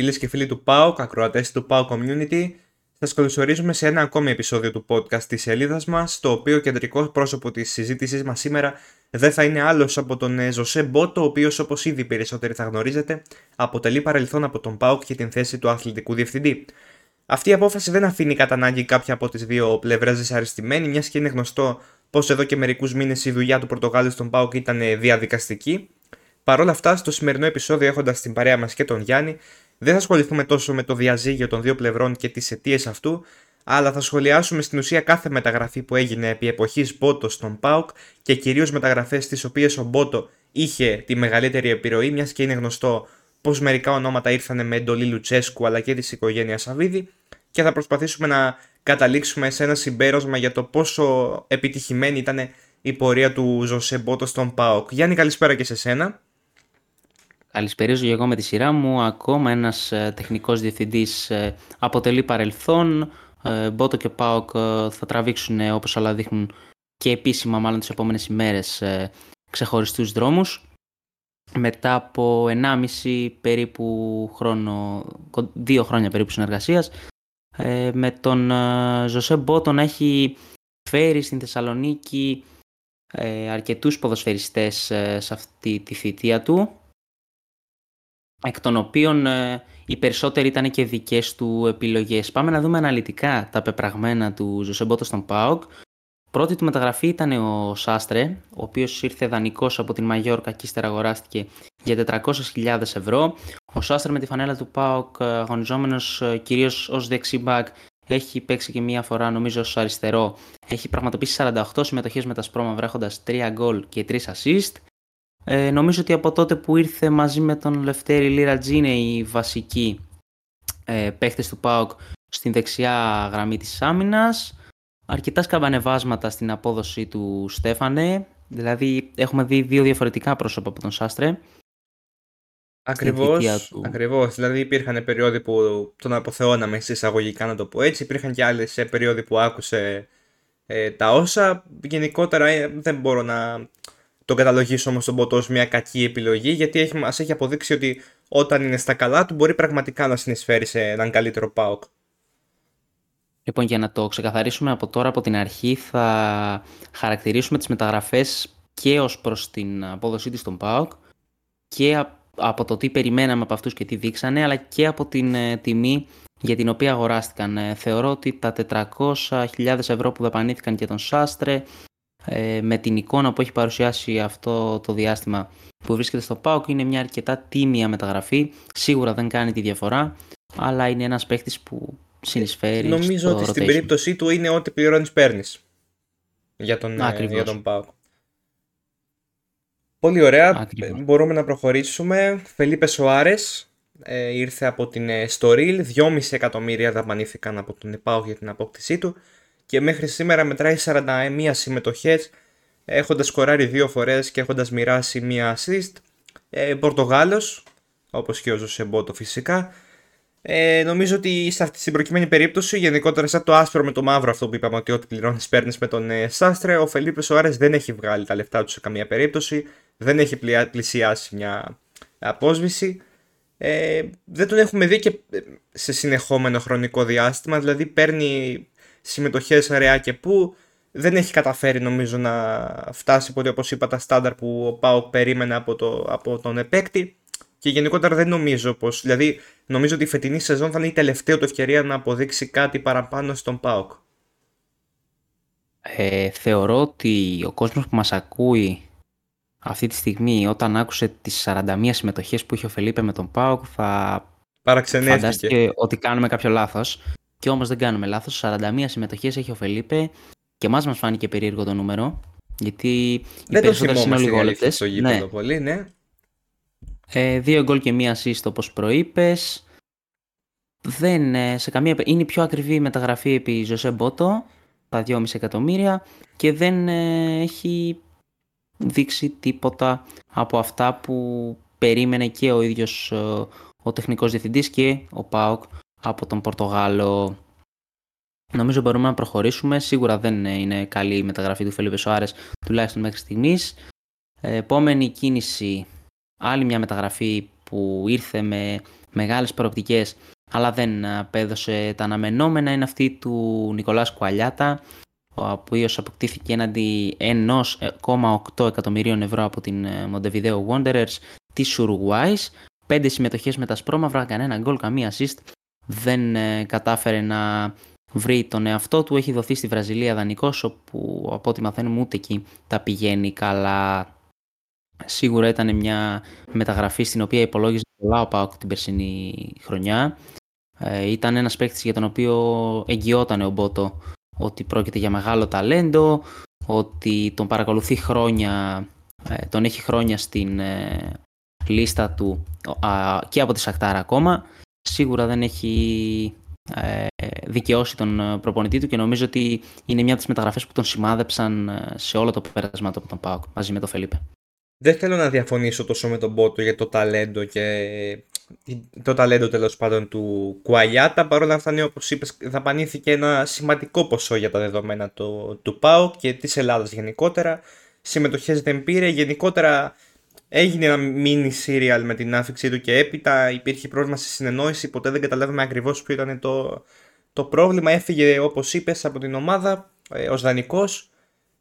Φίλες και φίλοι του PAOK, ακροατές του PAOK Community, σας καλωσορίζουμε σε ένα ακόμη επεισόδιο του podcast της σελίδας μας, το οποίο κεντρικό πρόσωπο της συζήτησής μας σήμερα δεν θα είναι άλλος από τον Ζωσέ Μπότο, ο οποίος όπως ήδη περισσότεροι θα γνωρίζετε, αποτελεί παρελθόν από τον PAOK και την θέση του αθλητικού διευθυντή. Αυτή η απόφαση δεν αφήνει κατά ανάγκη κάποια από τις δύο πλευρές δυσαρεστημένη, μιας και είναι γνωστό πως εδώ και μερικούς μήνες η δουλειά του Πορτογάλου στον PAOK ήταν διαδικαστική. Παρ' όλα αυτά, στο σημερινό επεισόδιο, έχοντας την παρέα μας και τον Γιάννη, δεν θα ασχοληθούμε τόσο με το διαζύγιο των δύο πλευρών και τις αιτίες αυτού, αλλά θα σχολιάσουμε στην ουσία κάθε μεταγραφή που έγινε επί εποχής Μπότος στον ΠΑΟΚ και κυρίως μεταγραφές στι οποίες ο Μπότο είχε τη μεγαλύτερη επιρροή, μιας και είναι γνωστό πως μερικά ονόματα ήρθαν με εντολή Λουτσέσκου αλλά και της οικογένειας Σαββίδη και θα προσπαθήσουμε να καταλήξουμε σε ένα συμπέρασμα για το πόσο επιτυχημένη ήταν η πορεία του Ζωσέ Μπότο στον ΠΑΟΚ. Γιάννη, καλησπέρα και σε σένα. Καλησπέριζω εγώ με τη σειρά μου. Ακόμα ένας ε, τεχνικός διευθυντής ε, αποτελεί παρελθόν. Ε, Μπότο και Πάοκ θα τραβήξουν όπως όλα δείχνουν και επίσημα μάλλον τις επόμενες ημέρες ξεχωριστούς δρόμους. Μετά από 1,5 περίπου χρόνο, δύο χρόνια περίπου συνεργασίας, με τον Ζωσέ Μπότο να έχει φέρει στην Θεσσαλονίκη αρκετούς ποδοσφαιριστές σε αυτή τη θητεία του εκ των οποίων ε, οι περισσότεροι ήταν και δικές του επιλογές. Πάμε να δούμε αναλυτικά τα πεπραγμένα του Ζωσεμπότο στον ΠΑΟΚ. Πρώτη του μεταγραφή ήταν ο Σάστρε, ο οποίος ήρθε δανεικός από την Μαγιόρκα και ύστερα αγοράστηκε για 400.000 ευρώ. Ο Σάστρε με τη φανέλα του ΠΑΟΚ, αγωνιζόμενος ε, κυρίως ως δεξιμπάκ, έχει παίξει και μία φορά νομίζω ως αριστερό. Έχει πραγματοποιήσει 48 συμμετοχές με τα σπρώμα βρέχοντας 3 γκολ και 3 assist. Ε, νομίζω ότι από τότε που ήρθε μαζί με τον Λευτέρη Λίρα είναι οι βασικοί ε, παίχτες του ΠΑΟΚ στην δεξιά γραμμή της άμυνας. Αρκετά σκαμπανεβάσματα στην απόδοση του Στέφανε. Δηλαδή έχουμε δει δύο διαφορετικά πρόσωπα από τον Σάστρε. Ακριβώς, ακριβώς. Δηλαδή υπήρχαν περίοδοι που τον αποθεώναμε εισαγωγικά να το πω έτσι. Υπήρχαν και άλλες περίοδοι που άκουσε ε, τα όσα. Γενικότερα ε, δεν μπορώ να τον καταλογίσω όμως τον Ποτό μια κακή επιλογή, γιατί έχει, μας έχει αποδείξει ότι όταν είναι στα καλά του μπορεί πραγματικά να συνεισφέρει σε έναν καλύτερο ΠΑΟΚ. Λοιπόν, για να το ξεκαθαρίσουμε από τώρα, από την αρχή, θα χαρακτηρίσουμε τις μεταγραφές και ως προς την απόδοσή της στον ΠΑΟΚ και από το τι περιμέναμε από αυτούς και τι δείξανε, αλλά και από την ε, τιμή για την οποία αγοράστηκαν. Ε, θεωρώ ότι τα 400.000 ευρώ που δαπανήθηκαν για τον Σάστρε, ε, με την εικόνα που έχει παρουσιάσει αυτό το διάστημα που βρίσκεται στο ΠΑΟΚ είναι μια αρκετά τίμια μεταγραφή. Σίγουρα δεν κάνει τη διαφορά, αλλά είναι ένας παίχτης που συνεισφέρει Νομίζω ότι στην περίπτωσή του είναι ό,τι πληρώνεις παίρνεις για τον, ε, για τον ΠΑΟΚ. Πολύ ωραία. Ακριβώς. Μπορούμε να προχωρήσουμε. Φελίπε Σοάρες ε, ήρθε από την ε, Στορίλ. 2,5 εκατομμύρια δαπανήθηκαν από τον ΠΑΟΚ για την απόκτησή του και μέχρι σήμερα μετράει 41 συμμετοχές έχοντας σκοράρει δύο φορές και έχοντας μοιράσει μία assist. Ε, Πορτογάλος, όπως και ο Ζωσεμπότο φυσικά. Ε, νομίζω ότι στην προκειμένη περίπτωση, γενικότερα σαν το άσπρο με το μαύρο αυτό που είπαμε ότι ό,τι πληρώνεις παίρνεις με τον ε, Σάστρε, ο Φελίπε Σοάρε δεν έχει βγάλει τα λεφτά του σε καμία περίπτωση, δεν έχει πλησιάσει μια απόσβηση. Ε, δεν τον έχουμε δει και σε συνεχόμενο χρονικό διάστημα, δηλαδή παίρνει συμμετοχές αραιά και που δεν έχει καταφέρει νομίζω να φτάσει ποτέ όπως είπα τα στάνταρ που ο Πάοκ περίμενε από, το, από τον επέκτη και γενικότερα δεν νομίζω πως, δηλαδή νομίζω ότι η φετινή σεζόν θα είναι η τελευταία του ευκαιρία να αποδείξει κάτι παραπάνω στον ΠΑΟΚ. Ε, θεωρώ ότι ο κόσμος που μας ακούει αυτή τη στιγμή όταν άκουσε τις 41 συμμετοχές που είχε ο Φελίπε με τον ΠΑΟΚ θα φαντάστηκε ότι κάνουμε κάποιο λάθος. Και όμως δεν κάνουμε λάθος. 41 συμμετοχές έχει ο Φελίπε και εμάς μας φάνηκε περίεργο το νούμερο. Γιατί οι περισσότερες είναι ολιγόλεπτε. Ναι. Πολύ, ναι. Ε, δύο γκολ και μία assist όπως προείπες. Δεν, ε, σε καμία... Είναι η πιο ακριβή μεταγραφή επί Ζωσέ Μπότο, τα 2,5 εκατομμύρια και δεν ε, έχει δείξει τίποτα από αυτά που περίμενε και ο ίδιος ε, ο τεχνικός διευθυντής και ο ΠΑΟΚ από τον Πορτογάλο. Νομίζω μπορούμε να προχωρήσουμε. Σίγουρα δεν είναι καλή η μεταγραφή του Φελίπε Σοάρες, τουλάχιστον μέχρι στιγμής. Επόμενη κίνηση, άλλη μια μεταγραφή που ήρθε με μεγάλες προοπτικές αλλά δεν απέδωσε τα αναμενόμενα είναι αυτή του Νικολάς Κουαλιάτα ο οποίος αποκτήθηκε έναντι 1,8 εκατομμυρίων ευρώ από την ε, Montevideo Wanderers της Uruguay's. Πέντε συμμετοχές με τα σπρώμαυρα, κανένα γκολ, καμία assist. Δεν ε, κατάφερε να βρει τον εαυτό του. Έχει δοθεί στη Βραζιλία δανεικός, όπου από ό,τι μαθαίνουμε ούτε εκεί τα πηγαίνει καλά. Σίγουρα ήταν μια μεταγραφή στην οποία υπολόγιζε πολλά ο Πάοκ την περσινή χρονιά. Ε, ήταν ένας παίκτης για τον οποίο εγγυόταν ο Μπότο ότι πρόκειται για μεγάλο ταλέντο, ότι τον παρακολουθεί χρόνια, ε, τον έχει χρόνια στην ε, λίστα του και από τη Σακτάρα ακόμα. Σίγουρα δεν έχει ε, δικαιώσει τον προπονητή του και νομίζω ότι είναι μια από τις μεταγραφές που τον σημάδεψαν σε όλο το πέρασμα του από τον ΠΑΟΚ μαζί με τον Φελίπε. Δεν θέλω να διαφωνήσω τόσο με τον Πότο για το ταλέντο και το ταλέντο τέλος πάντων του Κουαλιάτα. Παρ' όλα αυτά, ναι, όπως είπες, δαπανήθηκε ένα σημαντικό ποσό για τα δεδομένα του, του ΠΑΟ και της Ελλάδας γενικότερα. Συμμετοχές δεν πήρε. Γενικότερα έγινε ένα mini serial με την άφηξή του και έπειτα υπήρχε πρόβλημα στη συνεννόηση. Ποτέ δεν καταλάβαμε ακριβώς ποιο ήταν το, το πρόβλημα. Έφυγε, όπως είπες, από την ομάδα ε, ως δανεικός.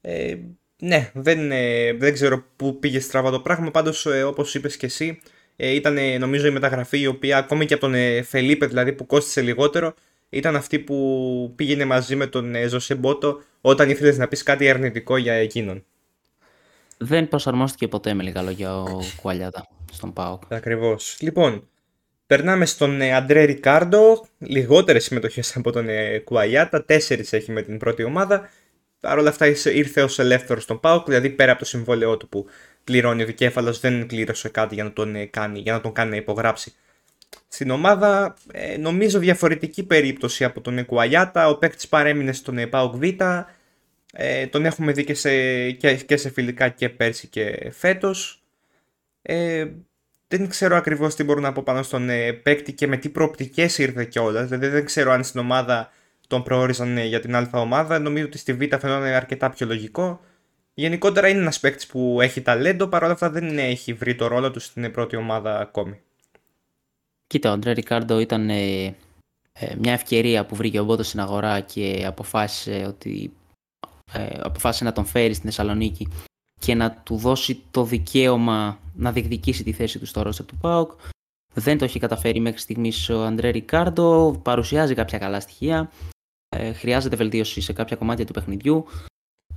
Ε, ναι, δεν, ε, δεν ξέρω πού πήγε στραβά το πράγμα. Πάντως, ε, όπως είπες και εσύ, ε, ήταν νομίζω η μεταγραφή η οποία ακόμη και από τον ε, Φελίπε δηλαδή που κόστησε λιγότερο ήταν αυτή που πήγαινε μαζί με τον ε, Ζωσέ Μπότο όταν ήθελες να πεις κάτι αρνητικό για εκείνον. Δεν προσαρμόστηκε ποτέ με λίγα λόγια ο Κουαλιάτα στον ΠΑΟΚ. Ακριβώς. Λοιπόν, περνάμε στον Αντρέ Ρικάρντο. Λιγότερες συμμετοχές από τον Κουαλιάτα. Τέσσερις έχει με την πρώτη ομάδα. Παρ' όλα αυτά ήρθε ως ελεύθερος στον ΠΑΟΚ, δηλαδή πέρα από το συμβόλαιό του που πληρώνει ο δικέφαλος, δεν πλήρωσε κάτι για να τον, ε, κάνει, για να τον κάνει να υπογράψει. Στην ομάδα, ε, νομίζω διαφορετική περίπτωση από τον Εκουαλιάτα. Ο παίκτης παρέμεινε στον ΠΑΟΚ Β. Ε, τον έχουμε δει και σε, και, σε φιλικά και πέρσι και φέτος. Ε, δεν ξέρω ακριβώς τι μπορώ να πω πάνω στον ε, παίκτη και με τι προοπτικές ήρθε κιόλας. Δηλαδή δεν ξέρω αν στην ομάδα τον προόριζαν για την Α ομάδα. Νομίζω ότι στη Β φαινόταν αρκετά πιο λογικό. Γενικότερα είναι ένας παίκτης που έχει ταλέντο, παρόλα αυτά δεν έχει βρει το ρόλο του στην πρώτη ομάδα ακόμη. Κοίτα, ο Αντρέ Ρικάρντο ήταν ε, ε, μια ευκαιρία που βρήκε ο Μπότος στην αγορά και αποφάσισε, ότι, ε, αποφάσισε να τον φέρει στην Θεσσαλονίκη και να του δώσει το δικαίωμα να διεκδικήσει τη θέση του στο ρόστερ του ΠΑΟΚ. Δεν το έχει καταφέρει μέχρι στιγμής ο Αντρέ Ρικάρντο, παρουσιάζει κάποια καλά στοιχεία, ε, χρειάζεται βελτίωση σε κάποια κομμάτια του παιχνιδιού.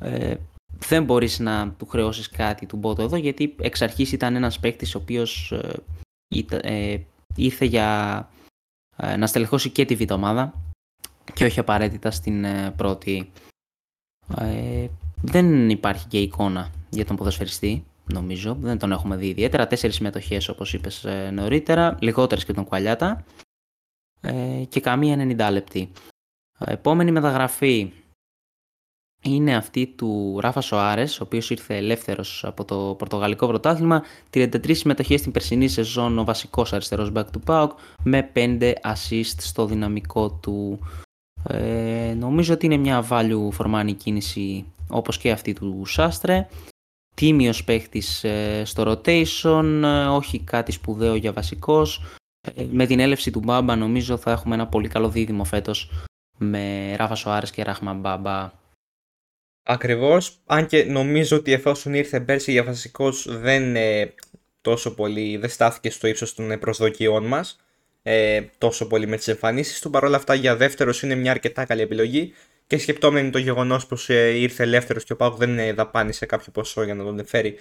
Ε, δεν μπορείς να του χρεώσεις κάτι του Μπότο εδώ γιατί εξ αρχής ήταν ένας παίκτης ο οποίος ε, ε, ήρθε για ε, να στελεχώσει και τη β' ομάδα και όχι απαραίτητα στην ε, πρώτη. Ε, δεν υπάρχει και εικόνα για τον ποδοσφαιριστή, νομίζω. Δεν τον έχουμε δει ιδιαίτερα. Τέσσερις συμμετοχές όπως είπες νωρίτερα, λιγότερες και τον Κουαλιάτα και καμία 90 λεπτή. Επόμενη μεταγραφή είναι αυτή του Ράφα Σοάρες, ο οποίος ήρθε ελεύθερος από το Πορτογαλικό Πρωτάθλημα. 33 συμμετοχές στην περσινή σεζόν, ο βασικός αριστερός back του Πάουκ, με 5 assist στο δυναμικό του. Ε, νομίζω ότι είναι μια value for money κίνηση όπως και αυτή του Σάστρε. Τίμιος παίχτης ε, στο rotation, ε, όχι κάτι σπουδαίο για βασικός. Ε, με την έλευση του Μπάμπα νομίζω θα έχουμε ένα πολύ καλό δίδυμο φέτος με Ράφα Σοάρες και Ράχμα Μπάμπα Ακριβώς, αν και νομίζω ότι εφόσον ήρθε πέρσι για βασικός δεν ε, τόσο πολύ, δεν στάθηκε στο ύψος των προσδοκιών μας. Ε, τόσο πολύ με τις εμφανίσεις του. Παρ' όλα αυτά για δεύτερος είναι μια αρκετά καλή επιλογή και σκεπτόμενοι το γεγονός πως ε, ήρθε ελεύθερος και ο Πάουκ δεν ε, δαπάνησε κάποιο ποσό για να τον φέρει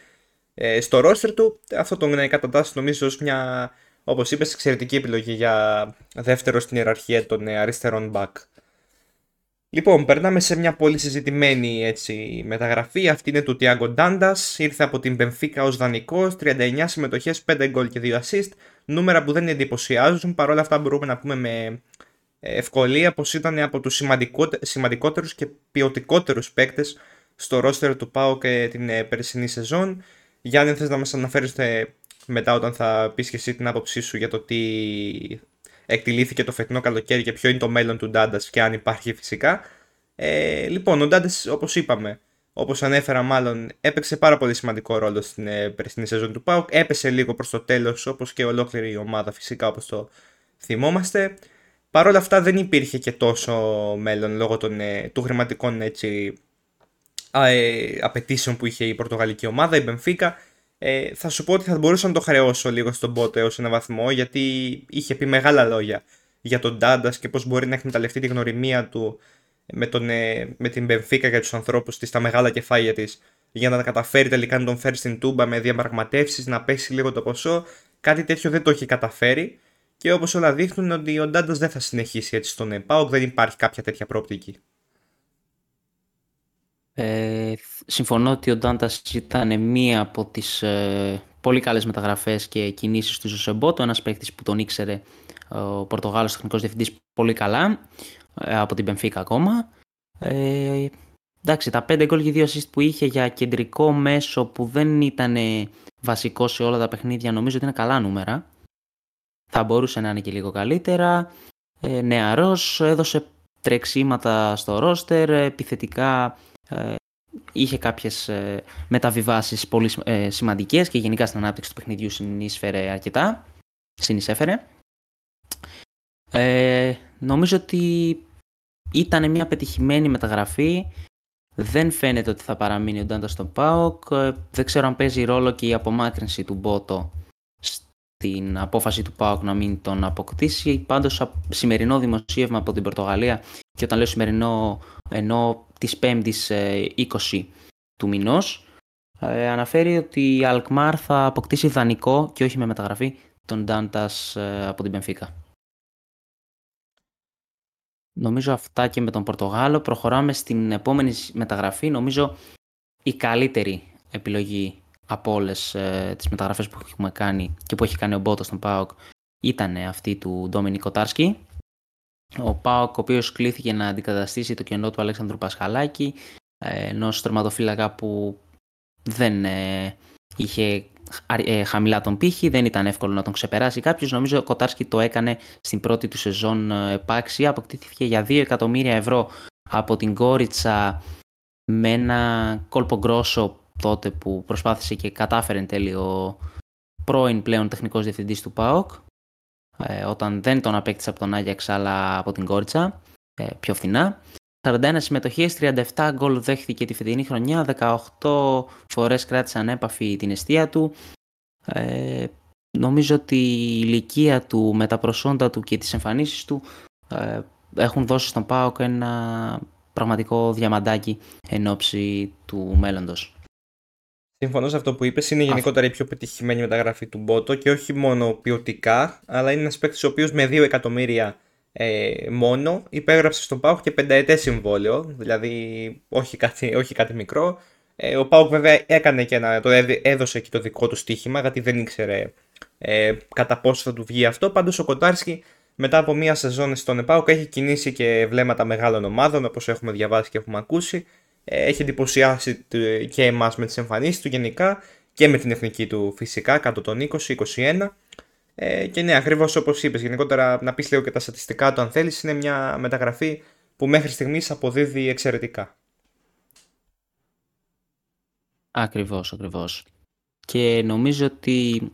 ε, στο ρόστερ του, αυτό τον ε, κατατάσσει νομίζω ως μια, όπως είπες, εξαιρετική επιλογή για δεύτερο στην ιεραρχία των ε, αριστερών back. Λοιπόν, περνάμε σε μια πολύ συζητημένη έτσι, μεταγραφή. Αυτή είναι του Τιάγκο Ντάντα. Ήρθε από την Μπενφίκα ως δανεικός. 39 συμμετοχές, 5 γκολ και 2 assist. Νούμερα που δεν εντυπωσιάζουν. Παρ' όλα αυτά, μπορούμε να πούμε με ευκολία πως ήταν από τους σημαντικότερους και ποιοτικότερους παίκτες στο ρόστερ του ΠΑΟ και την ε, περσινή σεζόν. Γιάννη, θες να μας αναφέρεις ε, μετά όταν θα πεις και εσύ την άποψή σου για το τι εκτιλήθηκε το φετινό καλοκαίρι και ποιο είναι το μέλλον του Ντάντας και αν υπάρχει φυσικά. Ε, λοιπόν, ο Ντάντας, όπως είπαμε, Όπως ανέφερα, μάλλον έπαιξε πάρα πολύ σημαντικό ρόλο στην ε, περσινή σεζόν του Πάουκ. Έπεσε λίγο προς το τέλος, όπως και ολόκληρη η ομάδα φυσικά, όπως το θυμόμαστε. Παρ' όλα αυτά δεν υπήρχε και τόσο μέλλον λόγω των, ε, του χρηματικών έτσι, ε, απαιτήσεων που είχε η Πορτογαλική ομάδα, η Μπενφίκα. Ε, θα σου πω ότι θα μπορούσα να το χρεώσω λίγο στον Πότε ως ένα βαθμό γιατί είχε πει μεγάλα λόγια για τον Ντάντα και πώς μπορεί να εκμεταλλευτεί τη γνωριμία του με, τον, ε, με την Μπενφίκα για τους ανθρώπους της, τα μεγάλα κεφάλια της, για να τα καταφέρει τελικά να τον φέρει στην Τούμπα με διαπραγματεύσεις, να πέσει λίγο το ποσό. Κάτι τέτοιο δεν το έχει καταφέρει και όπως όλα δείχνουν ότι ο Ντάντα δεν θα συνεχίσει έτσι στον ΕΠΑΟΚ, δεν υπάρχει κάποια τέτοια πρόπτικη. Ε, συμφωνώ ότι ο Ντάντας ήταν μία από τις ε, πολύ καλές μεταγραφές και κινήσεις του Ζωσεμπότο, ένας παίκτης που τον ήξερε ο Πορτογάλος τεχνικός διευθυντής πολύ καλά, ε, από την Πενφύκα ακόμα. Ε, εντάξει, τα 5 γκολ και 2 assist που είχε για κεντρικό μέσο που δεν ήταν βασικό σε όλα τα παιχνίδια, νομίζω ότι είναι καλά νούμερα. Θα μπορούσε να είναι και λίγο καλύτερα. Ε, νεαρός, έδωσε τρεξίματα στο ρόστερ, επιθετικά ε, είχε κάποιες ε, μεταβιβάσεις πολύ ε, σημαντικές και γενικά στην ανάπτυξη του παιχνιδιού συνείσφερε αρκετά. Συνεισέφερε. Ε, νομίζω ότι ήταν μια πετυχημένη μεταγραφή. Δεν φαίνεται ότι θα παραμείνει ο Ντάντας στον ΠΑΟΚ. Δεν ξέρω αν παίζει ρόλο και η απομάκρυνση του Μπότο στην απόφαση του ΠΑΟΚ να μην τον αποκτήσει. Πάντως σημερινό δημοσίευμα από την Πορτογαλία και όταν λέω σημερινό ενώ της 5ης 20 του μηνός ε, αναφέρει ότι η Αλκμάρ θα αποκτήσει δανεικό και όχι με μεταγραφή τον Ντάντας ε, από την Πενφύκα. Νομίζω αυτά και με τον Πορτογάλο. Προχωράμε στην επόμενη μεταγραφή. Νομίζω η καλύτερη επιλογή από όλες ε, τις μεταγραφές που έχουμε κάνει και που έχει κάνει ο Μπότος στον Πάοκ ήταν αυτή του Ντόμινι Κοτάρσκι. Ο Πάοκ, ο οποίος κλήθηκε να αντικαταστήσει το κενό του Αλέξανδρου Πασχαλάκη, ε, ενός τερματοφύλακα που δεν ε, είχε ε, χαμηλά τον πύχη, δεν ήταν εύκολο να τον ξεπεράσει κάποιος. Νομίζω ο Κοτάρσκι το έκανε στην πρώτη του σεζόν επάξια. Αποκτήθηκε για 2 εκατομμύρια ευρώ από την Κόριτσα με ένα κόλπο γκρόσο τότε που προσπάθησε και κατάφερε εν τέλει ο πρώην πλέον τεχνικός διευθυντής του ΠΑΟΚ ε, όταν δεν τον απέκτησε από τον Άγιαξ αλλά από την Κόρτσα ε, πιο φθηνά. 41 συμμετοχές, 37 γκολ δέχθηκε τη φετινή χρονιά, 18 φορές κράτησε ανέπαφη την αιστεία του. Ε, νομίζω ότι η ηλικία του με τα προσόντα του και τις εμφανίσεις του ε, έχουν δώσει στον ΠΑΟΚ ένα πραγματικό διαμαντάκι εν ώψη του μέλλοντος. Συμφωνώ σε αυτό που είπες. Είναι γενικότερα η πιο πετυχημένη μεταγραφή του Μπότο και όχι μόνο ποιοτικά, αλλά είναι ένας παίκτης ο οποίος με 2 εκατομμύρια ε, μόνο υπέγραψε στον Πάουκ και πενταετέ συμβόλαιο, δηλαδή όχι κάτι, όχι κάτι μικρό. Ε, ο Πάουκ βέβαια έκανε και ένα, το έδωσε και το δικό του στοίχημα, γιατί δεν ήξερε ε, κατά πόσο θα του βγει αυτό. Πάντως ο Κοτάρσκι μετά από μία σεζόν στον Πάουκ έχει κινήσει και βλέμματα μεγάλων ομάδων, όπως έχουμε διαβάσει και έχουμε ακούσει έχει εντυπωσιάσει και εμάς με τις εμφανίσεις του γενικά και με την εθνική του φυσικά κάτω των 20-21 ε, και ναι ακριβώς όπως είπες γενικότερα να πεις λίγο και τα στατιστικά του αν θέλεις είναι μια μεταγραφή που μέχρι στιγμής αποδίδει εξαιρετικά. Ακριβώς, ακριβώς. Και νομίζω ότι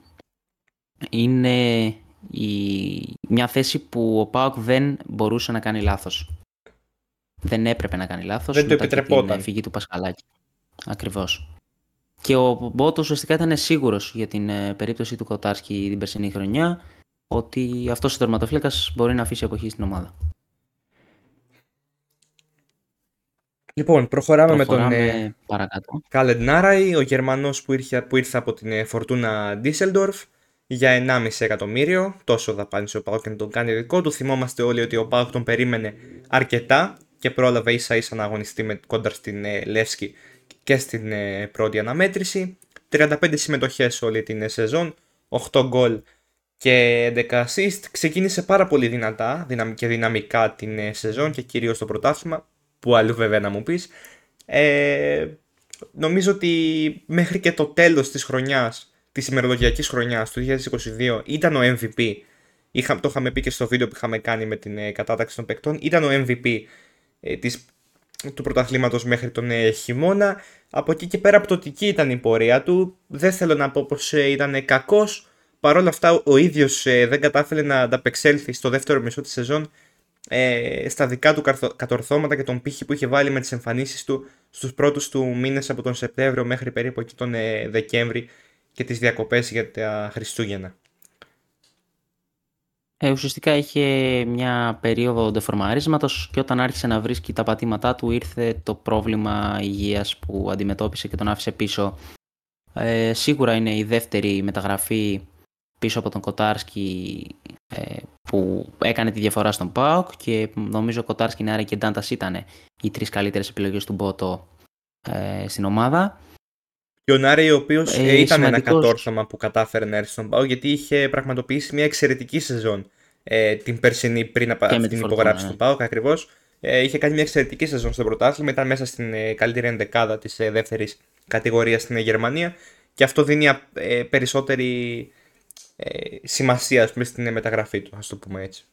είναι η... μια θέση που ο Πάοκ δεν μπορούσε να κάνει λάθος δεν έπρεπε να κάνει λάθος. Δεν το επιτρεπόταν. Την φυγή του Πασχαλάκη. Ακριβώς. Και ο Μπότος ουσιαστικά ήταν σίγουρος για την ε, περίπτωση του Κοτάρσκι την περσινή χρονιά ότι αυτός ο τερματοφύλακας μπορεί να αφήσει αποχή στην ομάδα. Λοιπόν, προχωράμε, με τον ε, Κάλεντ Νάραη, ο Γερμανός που ήρθε, που ήρθε από την ε, Φορτούνα Ντίσελντορφ για 1,5 εκατομμύριο. Τόσο δαπάνησε ο Πάουκ και να τον κάνει δικό του. Θυμόμαστε όλοι ότι ο Πάουκ τον περίμενε αρκετά και πρόλαβε ίσα ίσα να αγωνιστεί με, κόντρα στην ε, Λεύσκη και στην ε, πρώτη αναμέτρηση. 35 συμμετοχές όλη την ε, σεζόν, 8 γκολ και 11 assist. Ξεκίνησε πάρα πολύ δυνατά και δυναμικά την ε, σεζόν και κυρίως το πρωτάθλημα, που αλλού βέβαια να μου πεις. Ε, νομίζω ότι μέχρι και το τέλος της χρονιάς, της ημερολογιακής χρονιάς του 2022 ήταν ο MVP. Είχα, το είχαμε πει και στο βίντεο που είχαμε κάνει με την κατάταξη των παικτών. Ήταν ο MVP ε, της του πρωταθλήματος μέχρι τον ε, χειμώνα. Από εκεί και πέρα πτωτική ήταν η πορεία του. Δεν θέλω να πω πως ε, ήταν κακός. Παρ' όλα αυτά ο ίδιος ε, δεν κατάφερε να ανταπεξέλθει στο δεύτερο μισό της σεζόν ε, στα δικά του κατορθώματα και τον πύχη που είχε βάλει με τις εμφανίσεις του στους πρώτους του μήνες από τον Σεπτέμβριο μέχρι περίπου εκεί τον ε, Δεκέμβρη και τις διακοπές για τα Χριστούγεννα. Ε, ουσιαστικά είχε μια περίοδο ντεφορμαρίσματος και όταν άρχισε να βρίσκει τα πατήματά του ήρθε το πρόβλημα υγείας που αντιμετώπισε και τον άφησε πίσω. Ε, σίγουρα είναι η δεύτερη μεταγραφή πίσω από τον Κοτάρσκι ε, που έκανε τη διαφορά στον ΠΑΟΚ και νομίζω Κοτάρσκι, Νάρη και Ντάντας ήταν οι τρεις καλύτερες επιλογές του Μπότο ε, στην ομάδα. Και ο Νάρη ο οποίος ε, ε, ήταν ένα κατόρθωμα που κατάφερε να έρθει στον ΠΑΟΚ γιατί είχε πραγματοποιήσει μια εξαιρετική σεζόν ε, την περσινή πριν από την υπογράψη ναι. του ΠΑΟΚ ακριβώς. Ε, είχε κάνει μια εξαιρετική σεζόν στο πρωτάθλημα, ήταν μέσα στην ε, καλύτερη ενδεκάδα της ε, δεύτερης κατηγορίας στην Γερμανία και αυτό δίνει ε, περισσότερη ε, σημασία πούμε, στην μεταγραφή του, ας το πούμε έτσι.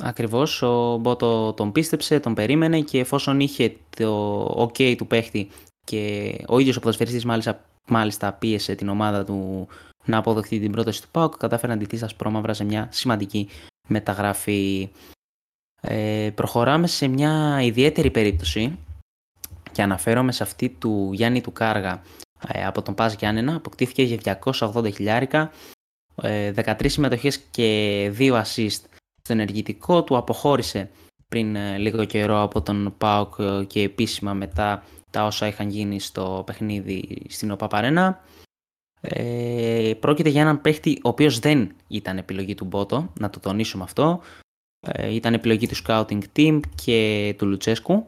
Ακριβώς, ο Μπότο τον πίστεψε, τον περίμενε και εφόσον είχε το ok του παίχτη και ο ίδιος ο ποδοσφαιριστής μάλιστα, μάλιστα πίεσε την ομάδα του να αποδεχτεί την πρόταση του ΠΑΟΚ, κατάφερε να αντιθεί στα σπρώμαυρα σε μια σημαντική μεταγραφή. Ε, προχωράμε σε μια ιδιαίτερη περίπτωση και αναφέρομαι σε αυτή του Γιάννη του Κάργα ε, από τον Πας Γιάννενα. Αποκτήθηκε για 280 χιλιάρικα, 13 ε, συμμετοχές και 2 assist στο ενεργητικό του. Αποχώρησε πριν ε, λίγο καιρό από τον ΠΑΟΚ και επίσημα μετά τα όσα είχαν γίνει στο παιχνίδι στην ΟΠΑΠΑΡΕΝΑ. Ε, πρόκειται για έναν παίχτη ο οποίος δεν ήταν επιλογή του Μπότο, να το τονίσουμε αυτό. Ε, ήταν επιλογή του scouting team και του Λουτσέσκου.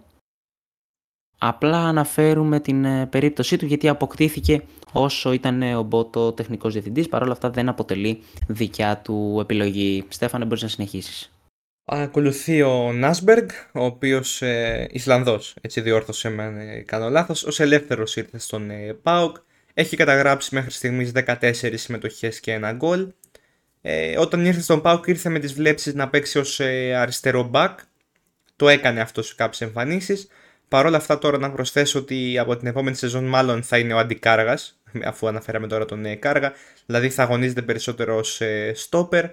Απλά αναφέρουμε την ε, περίπτωσή του γιατί αποκτήθηκε όσο ήταν ο Μπότο τεχνικός διευθυντής. Παρ' όλα αυτά δεν αποτελεί δικιά του επιλογή. Στέφανε μπορείς να συνεχίσεις. Ακολουθεί ο Νάσμπεργκ, ο οποίος ε, Ισλανδός, έτσι διόρθωσε με ε, κάνω λάθος, ως ελεύθερος ήρθε στον ε, ΠΑΟΚ. Έχει καταγράψει μέχρι στιγμής 14 συμμετοχές και ένα γκολ. Ε, όταν ήρθε στον ΠΑΟΚ ήρθε με τις βλέψεις να παίξει ως ε, αριστερό μπακ. Το έκανε αυτό σε κάποιες εμφανίσεις. Παρ' όλα αυτά τώρα να προσθέσω ότι από την επόμενη σεζόν μάλλον θα είναι ο αντικάργας, αφού αναφέραμε τώρα τον ε, Κάργα, δηλαδή θα αγωνίζεται περισσότερο ως ε, στόπερ.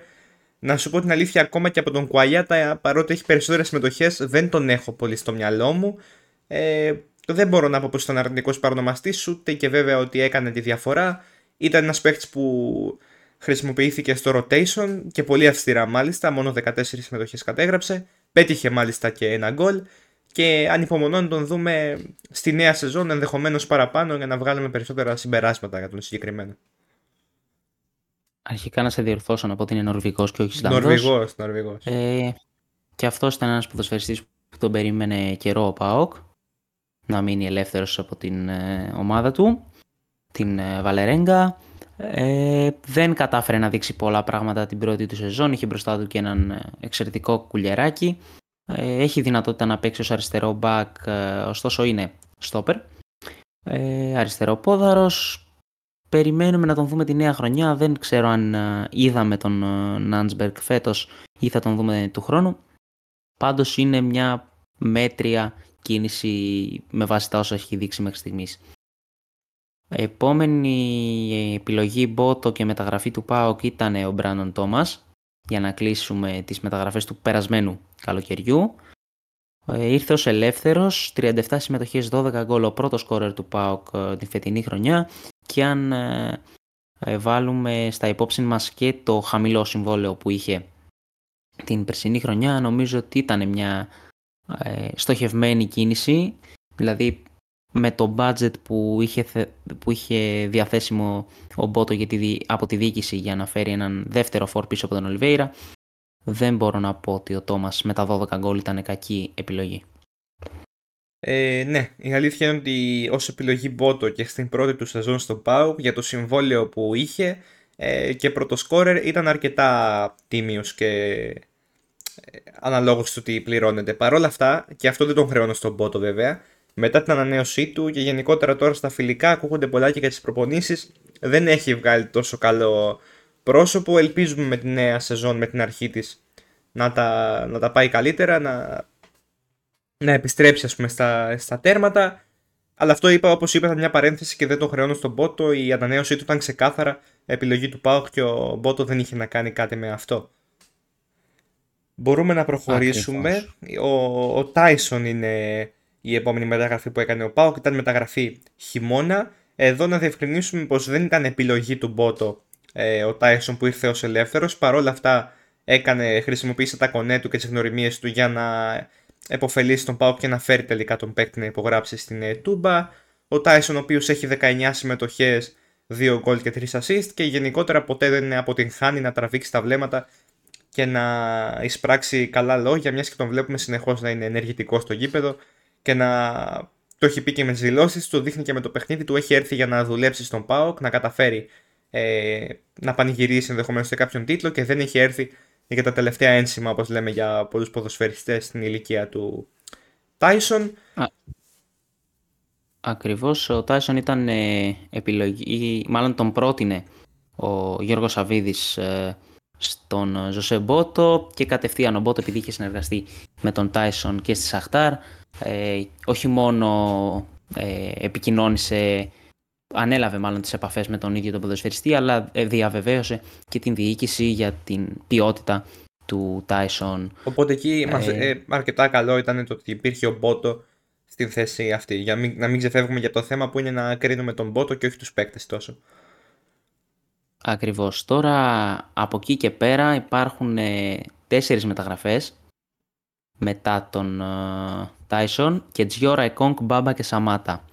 Να σου πω την αλήθεια, ακόμα και από τον Κουαλιάτα, παρότι έχει περισσότερες συμμετοχές, δεν τον έχω πολύ στο μυαλό μου. Ε, δεν μπορώ να πω πως ήταν αρνητικός παρονομαστής, ούτε και βέβαια ότι έκανε τη διαφορά. Ήταν ένας παίχτη που χρησιμοποιήθηκε στο rotation και πολύ αυστηρά μάλιστα, μόνο 14 συμμετοχές κατέγραψε. Πέτυχε μάλιστα και ένα γκολ και ανυπομονώ να τον δούμε στη νέα σεζόν ενδεχομένως παραπάνω για να βγάλουμε περισσότερα συμπεράσματα για τον συγκεκριμένο. Αρχικά να σε διορθώσω να πω ότι είναι Νορβηγός και όχι Ισλανδός. Νορβηγός, Νορβηγός. Ε, και αυτός ήταν ένας ποδοσφαιριστής που τον περίμενε καιρό ο Πάοκ να μείνει ελεύθερος από την ε, ομάδα του, την ε, Βαλερέγκα. Ε, δεν κατάφερε να δείξει πολλά πράγματα την πρώτη του σεζόν. Είχε μπροστά του και έναν ε, εξαιρετικό κουλιεράκι. Ε, έχει δυνατότητα να παίξει ως αριστερό back, ε, ωστόσο είναι stopper. Ε, αριστερό πόδαρος. Περιμένουμε να τον δούμε τη νέα χρονιά. Δεν ξέρω αν είδαμε τον Νάντσμπεργκ φέτος ή θα τον δούμε του χρόνου. Πάντως είναι μια μέτρια κίνηση με βάση τα όσα έχει δείξει μέχρι στιγμής. Επόμενη επιλογή μπότο και μεταγραφή του ΠΑΟΚ ήταν ο Μπράνον Τόμας για να κλείσουμε τις μεταγραφές του περασμένου καλοκαιριού. Ε, ήρθε ως ελεύθερος, 37 συμμετοχές, 12 γκολ, ο πρώτος σκόρερ του ΠΑΟΚ ε, την φετινή χρονιά και αν ε, βάλουμε στα υπόψη μας και το χαμηλό συμβόλαιο που είχε την περσινή χρονιά, νομίζω ότι ήταν μια στοχευμένη κίνηση, δηλαδή με το budget που είχε, που είχε διαθέσιμο ο Μπότο για τη, από τη διοίκηση για να φέρει έναν δεύτερο φόρ πίσω από τον Ολιβέηρα, δεν μπορώ να πω ότι ο Τόμας με τα 12 γκολ ήταν κακή επιλογή. Ε, ναι, η αλήθεια είναι ότι ως επιλογή Μπότο και στην πρώτη του σεζόν στο ΠΑΟΚ για το συμβόλαιο που είχε ε, και πρωτοσκόρερ ήταν αρκετά τίμιος και ε, αναλόγως του τι πληρώνεται. Παρ' όλα αυτά, και αυτό δεν τον χρεώνω στον Μπότο βέβαια, μετά την ανανέωσή του και γενικότερα τώρα στα φιλικά ακούγονται πολλά και για τις προπονήσεις δεν έχει βγάλει τόσο καλό πρόσωπο ελπίζουμε με τη νέα σεζόν με την αρχή της να τα, να τα πάει καλύτερα να, να επιστρέψει ας πούμε στα, στα τέρματα. Αλλά αυτό είπα, όπως είπα, μια παρένθεση και δεν το χρεώνω στον Μπότο. Η ανανέωσή του ήταν ξεκάθαρα επιλογή του Πάουκ και ο Μπότο δεν είχε να κάνει κάτι με αυτό. Μπορούμε να προχωρήσουμε. Ο, Τάισον είναι η επόμενη μεταγραφή που έκανε ο Πάουκ. Ήταν μεταγραφή χειμώνα. Εδώ να διευκρινίσουμε πως δεν ήταν επιλογή του Μπότο ε, ο Τάισον που ήρθε ως ελεύθερος. Παρ' αυτά έκανε, χρησιμοποίησε τα κονέ του και τις γνωριμίες του για να εποφελήσει τον Πάουκ και να φέρει τελικά τον παίκτη να υπογράψει στην ε, Τούμπα. Ο Τάισον ο οποίος έχει 19 συμμετοχές, 2 γκολ και 3 assist και γενικότερα ποτέ δεν αποτυγχάνει να τραβήξει τα βλέμματα και να εισπράξει καλά λόγια μιας και τον βλέπουμε συνεχώς να είναι ενεργητικό στο γήπεδο και να το έχει πει και με τις δηλώσεις του, δείχνει και με το παιχνίδι του. Έχει έρθει για να δουλέψει στον Πάοκ, να καταφέρει ε, να πανηγυρίσει ενδεχομένως σε κάποιον τίτλο και δεν έχει έρθει για τα τελευταία ένσημα, όπως λέμε, για πολλούς ποδοσφαιριστές στην ηλικία του Τάισον. Ακριβώς. Ο Τάισον ήταν ε, επιλογή, μάλλον τον πρότεινε ο Γιώργος Σαββίδης ε, στον Ζωσέ Μπότο και κατευθείαν ο Μπότο επειδή είχε συνεργαστεί με τον Τάισον και στη Σαχτάρ ε, όχι μόνο ε, επικοινώνησε, ανέλαβε μάλλον τις επαφές με τον ίδιο τον ποδοσφαιριστή, αλλά ε, διαβεβαίωσε και την διοίκηση για την ποιότητα του Τάισον. Οπότε εκεί ε, ε, αρκετά καλό ήταν το ότι υπήρχε ο Μπότο στην θέση αυτή, για να μην ξεφεύγουμε για το θέμα που είναι να κρίνουμε τον Μπότο και όχι τους παίκτες τόσο. Ακριβώς. Τώρα από εκεί και πέρα υπάρχουν ε, τέσσερις μεταγραφές μετά τον Τάισον, Κετζιόρα, Εκόνκ, Μπάμπα και Σαμάτα.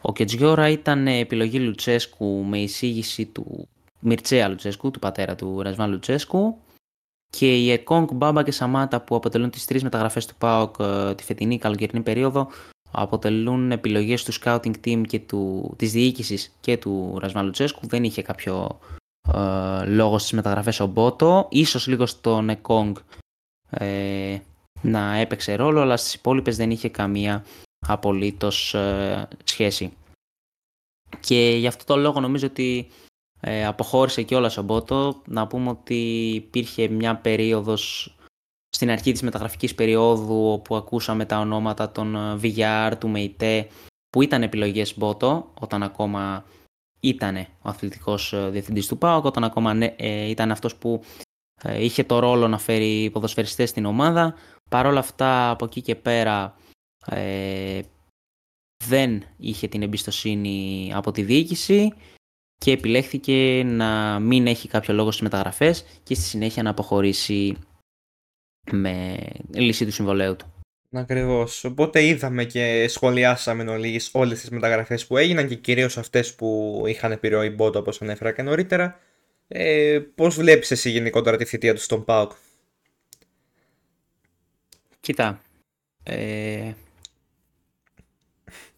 Ο Κετζιόρα ήταν επιλογή Λουτσέσκου με εισήγηση του Μιρτσέα Λουτσέσκου, του πατέρα του Ρασβάν Λουτσέσκου. Και οι Εκόνκ, Μπάμπα και Σαμάτα που αποτελούν τις τρεις μεταγραφές του ΠΑΟΚ ε, τη φετινή καλοκαιρινή περίοδο αποτελούν επιλογές του scouting team και του, της διοίκησης και του Ρασβάν Λουτσέσκου. Δεν είχε κάποιο ε, λόγο στις μεταγραφές ο Μπότο, ίσως λίγο στον Εκόνγκ ε, να έπαιξε ρόλο, αλλά στις υπόλοιπες δεν είχε καμία απολύτως ε, σχέση. Και γι' αυτό το λόγο νομίζω ότι ε, αποχώρησε και όλα ο Μπότο. Να πούμε ότι υπήρχε μια περίοδος στην αρχή της μεταγραφικής περίοδου όπου ακούσαμε τα ονόματα των VR, του ΜΕΙΤΕ που ήταν επιλογές Μπότο όταν ακόμα ήταν ο αθλητικός ε, διευθυντής του ΠΑΟΚ, όταν ακόμα ναι, ήταν αυτός που είχε το ρόλο να φέρει ποδοσφαιριστές στην ομάδα. Παρ' όλα αυτά από εκεί και πέρα ε, δεν είχε την εμπιστοσύνη από τη διοίκηση και επιλέχθηκε να μην έχει κάποιο λόγο στις μεταγραφές και στη συνέχεια να αποχωρήσει με λύση του συμβολέου του. Ακριβώς. Οπότε είδαμε και σχολιάσαμε εν ολίγης όλες τις μεταγραφές που έγιναν και κυρίως αυτές που είχαν επιρροή μπότο όπως ανέφερα και νωρίτερα. Ε, πώς βλέπεις εσύ γενικότερα τη θητεία του στον ΠΑΟΚ; Κοίτα, ε,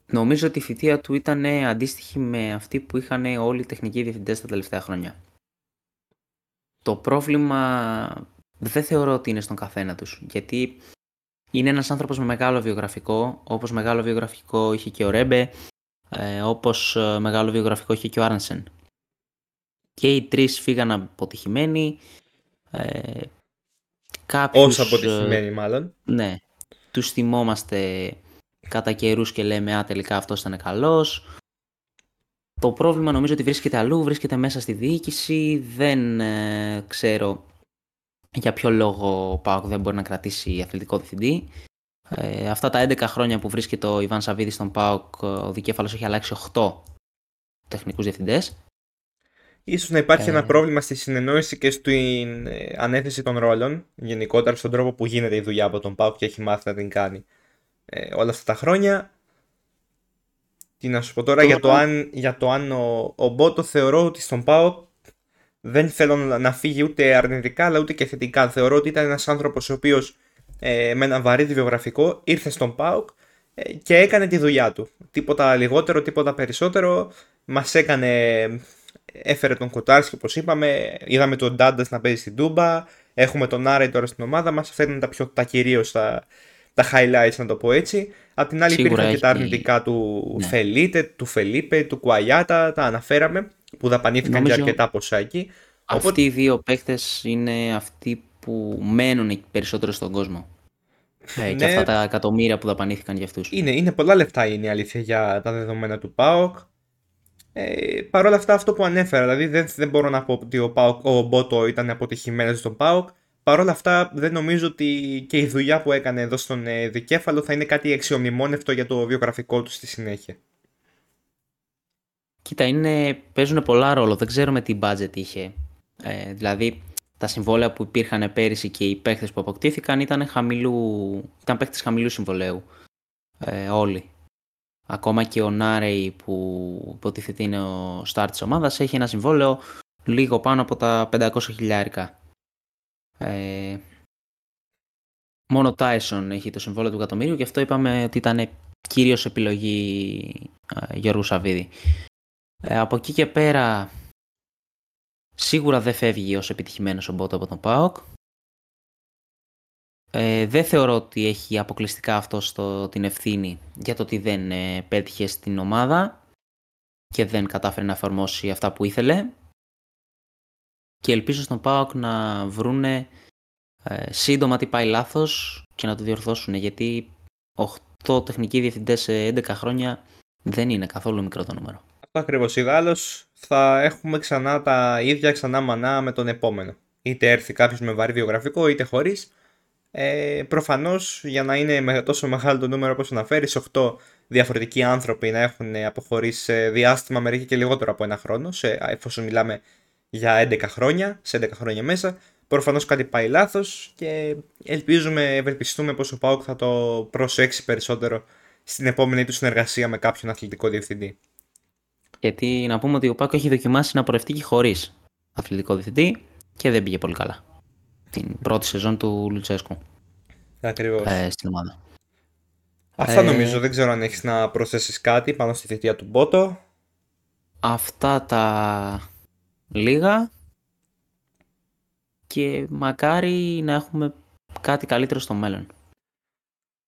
νομίζω ότι η θητεία του ήταν αντίστοιχη με αυτή που είχαν όλοι οι τεχνικοί διευθυντές τα τελευταία χρόνια. Το πρόβλημα δεν θεωρώ ότι είναι στον καθένα τους, γιατί είναι ένας άνθρωπος με μεγάλο βιογραφικό, όπως μεγάλο βιογραφικό είχε και ο Ρέμπε, ε, όπως ε, μεγάλο βιογραφικό είχε και ο Άρνσεν. Και οι τρεις φύγαν αποτυχημένοι, ε, Κάποιους, Όσο αποτυχημένοι μάλλον. Ναι. Τους θυμόμαστε κατά καιρούς και λέμε «Α, τελικά αυτός ήταν καλός». Το πρόβλημα νομίζω ότι βρίσκεται αλλού, βρίσκεται μέσα στη διοίκηση. Δεν ε, ξέρω για ποιο λόγο ο ΠΑΟΚ δεν μπορεί να κρατήσει αθλητικό διευθυντή. Ε, αυτά τα 11 χρόνια που βρίσκεται ο Ιβάν Σαββίδης στον ΠΑΟΚ, ο δικέφαλος έχει αλλάξει 8 τεχνικούς διευθυντές. Ίσως να υπάρχει ένα ε. πρόβλημα στη συνεννόηση και στην ε, ανέθεση των ρόλων, γενικότερα στον τρόπο που γίνεται η δουλειά από τον Πάουκ και έχει μάθει να την κάνει ε, όλα αυτά τα χρόνια. Τι να σου πω τώρα για το αν, για το αν ο, ο Μπότο θεωρώ ότι στον Πάουκ δεν θέλω να φύγει ούτε αρνητικά αλλά ούτε και θετικά. Θεωρώ ότι ήταν ένας άνθρωπος ο οποίος ε, με ένα βαρύ βιογραφικό ήρθε στον ΠΑΟΚ και έκανε τη δουλειά του. Τίποτα λιγότερο, τίποτα περισσότερο. Μας έκανε έφερε τον Κοτάρσκι όπως είπαμε, είδαμε τον Ντάντας να παίζει στην Τούμπα, έχουμε τον Άρη τώρα στην ομάδα μας. Αυτά ήταν τα, πιο, τα κυρίως τα, τα highlights, να το πω έτσι. Απ' την άλλη, Σίγουρα υπήρχαν και τα αρνητικά του ναι. Φελίτε, του Φελίπε, του Κουαγιάτα, τα αναφέραμε, που δαπανήθηκαν Νομίζω... και αρκετά ποσά εκεί. Αυτοί οι δύο παίχτε είναι αυτοί που μένουν περισσότερο στον κόσμο. Ε, Και Ναι. αυτά τα εκατομμύρια που δαπανήθηκαν για αυτούς. Είναι, είναι πολλά λεφτά είναι η αλήθεια για τα δεδομένα του ΠΑΟΚ. Ε, Παρ' όλα αυτά αυτό που ανέφερα, δηλαδή δεν, δεν μπορώ να πω ότι ο, ΠΑΟΚ, ο Μπότο ήταν αποτυχημένος στον ΠΑΟΚ. Παρ' όλα αυτά δεν νομίζω ότι και η δουλειά που έκανε εδώ στον ε, Δικέφαλο θα είναι κάτι αξιομνημόνευτο για το βιογραφικό του στη συνέχεια. Κοίτα, είναι, παίζουν πολλά ρόλο. Δεν ξέρουμε τι budget είχε. Ε, δηλαδή, τα συμβόλαια που υπήρχαν πέρυσι και οι παίχτες που αποκτήθηκαν ήταν, χαμηλού, ήταν παίχτες χαμηλού συμβολέου. Ε, όλοι. Ακόμα και ο Νάρεϊ που υποτίθεται είναι ο start της ομάδας έχει ένα συμβόλαιο λίγο πάνω από τα 500 χιλιάρικα. Ε, μόνο ο Τάισον έχει το συμβόλαιο του εκατομμύριου και αυτό είπαμε ότι ήταν κυρίως επιλογή ε, Γιώργου Σαββίδη. Ε, από εκεί και πέρα σίγουρα δεν φεύγει ως επιτυχημένος ο Μπότο από τον ΠΑΟΚ. Ε, δεν θεωρώ ότι έχει αποκλειστικά αυτό στο, την ευθύνη για το ότι δεν ε, πέτυχε στην ομάδα και δεν κατάφερε να εφαρμόσει αυτά που ήθελε. Και ελπίζω στον ΠΑΟΚ να βρούνε ε, σύντομα τι πάει λάθος και να το διορθώσουν γιατί 8 τεχνικοί διευθυντές σε 11 χρόνια δεν είναι καθόλου μικρό το νούμερο. Αυτό ακριβώς. Ιδάλω θα έχουμε ξανά τα ίδια ξανά μανά με τον επόμενο. Είτε έρθει κάποιος με βαρύ βιογραφικό, είτε χωρίς. Ε, Προφανώς για να είναι με τόσο μεγάλο το νούμερο όπως αναφέρεις, 8 διαφορετικοί άνθρωποι να έχουν αποχωρήσει σε διάστημα μερικοί και λιγότερο από ένα χρόνο, σε, εφόσον μιλάμε για 11 χρόνια, σε 11 χρόνια μέσα. Προφανώς κάτι πάει λάθος και ελπίζουμε, ευελπιστούμε πως ο Πάουκ θα το προσέξει περισσότερο στην επόμενη του συνεργασία με κάποιον αθλητικό διευθυντή. Γιατί να πούμε ότι ο Πάκο έχει δοκιμάσει να πορευτεί και χωρίς αθλητικό διευθυντή και δεν πήγε πολύ καλά. Την πρώτη σεζόν του Λουτσέσκου Ακριβώς. ε, στην ομάδα. Αυτά Ε, νομίζω, δεν ξέρω αν έχεις να προσθέσεις κάτι πάνω στη θητεία του Μπότο. Αυτά τα λίγα και μακάρι να έχουμε κάτι καλύτερο στο μέλλον.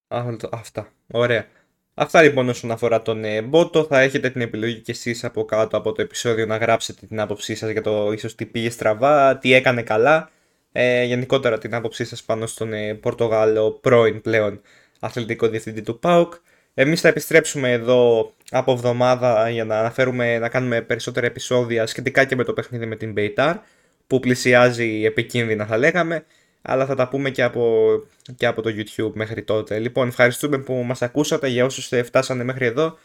Α, το- Αυτά, ωραία. Αυτά λοιπόν όσον αφορά τον ε, Μπότο, θα έχετε την επιλογή κι εσείς από κάτω από το επεισόδιο να γράψετε την άποψή σας για το ίσως τι πήγε στραβά, τι έκανε καλά, ε, γενικότερα την άποψή σας πάνω στον ε, Πορτογάλο πρώην πλέον αθλητικό διευθυντή του ΠΑΟΚ. Εμείς θα επιστρέψουμε εδώ από εβδομάδα για να αναφέρουμε, να κάνουμε περισσότερα επεισόδια σχετικά και με το παιχνίδι με την Μπεϊτάρ που πλησιάζει επικίνδυνα θα λέγαμε αλλά θα τα πούμε και από, και από το YouTube μέχρι τότε. Λοιπόν, ευχαριστούμε που μας ακούσατε για όσους ε, φτάσανε μέχρι εδώ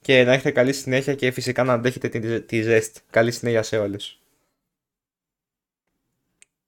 και να έχετε καλή συνέχεια και φυσικά να αντέχετε τη, τη ζέστη. Καλή συνέχεια σε όλους.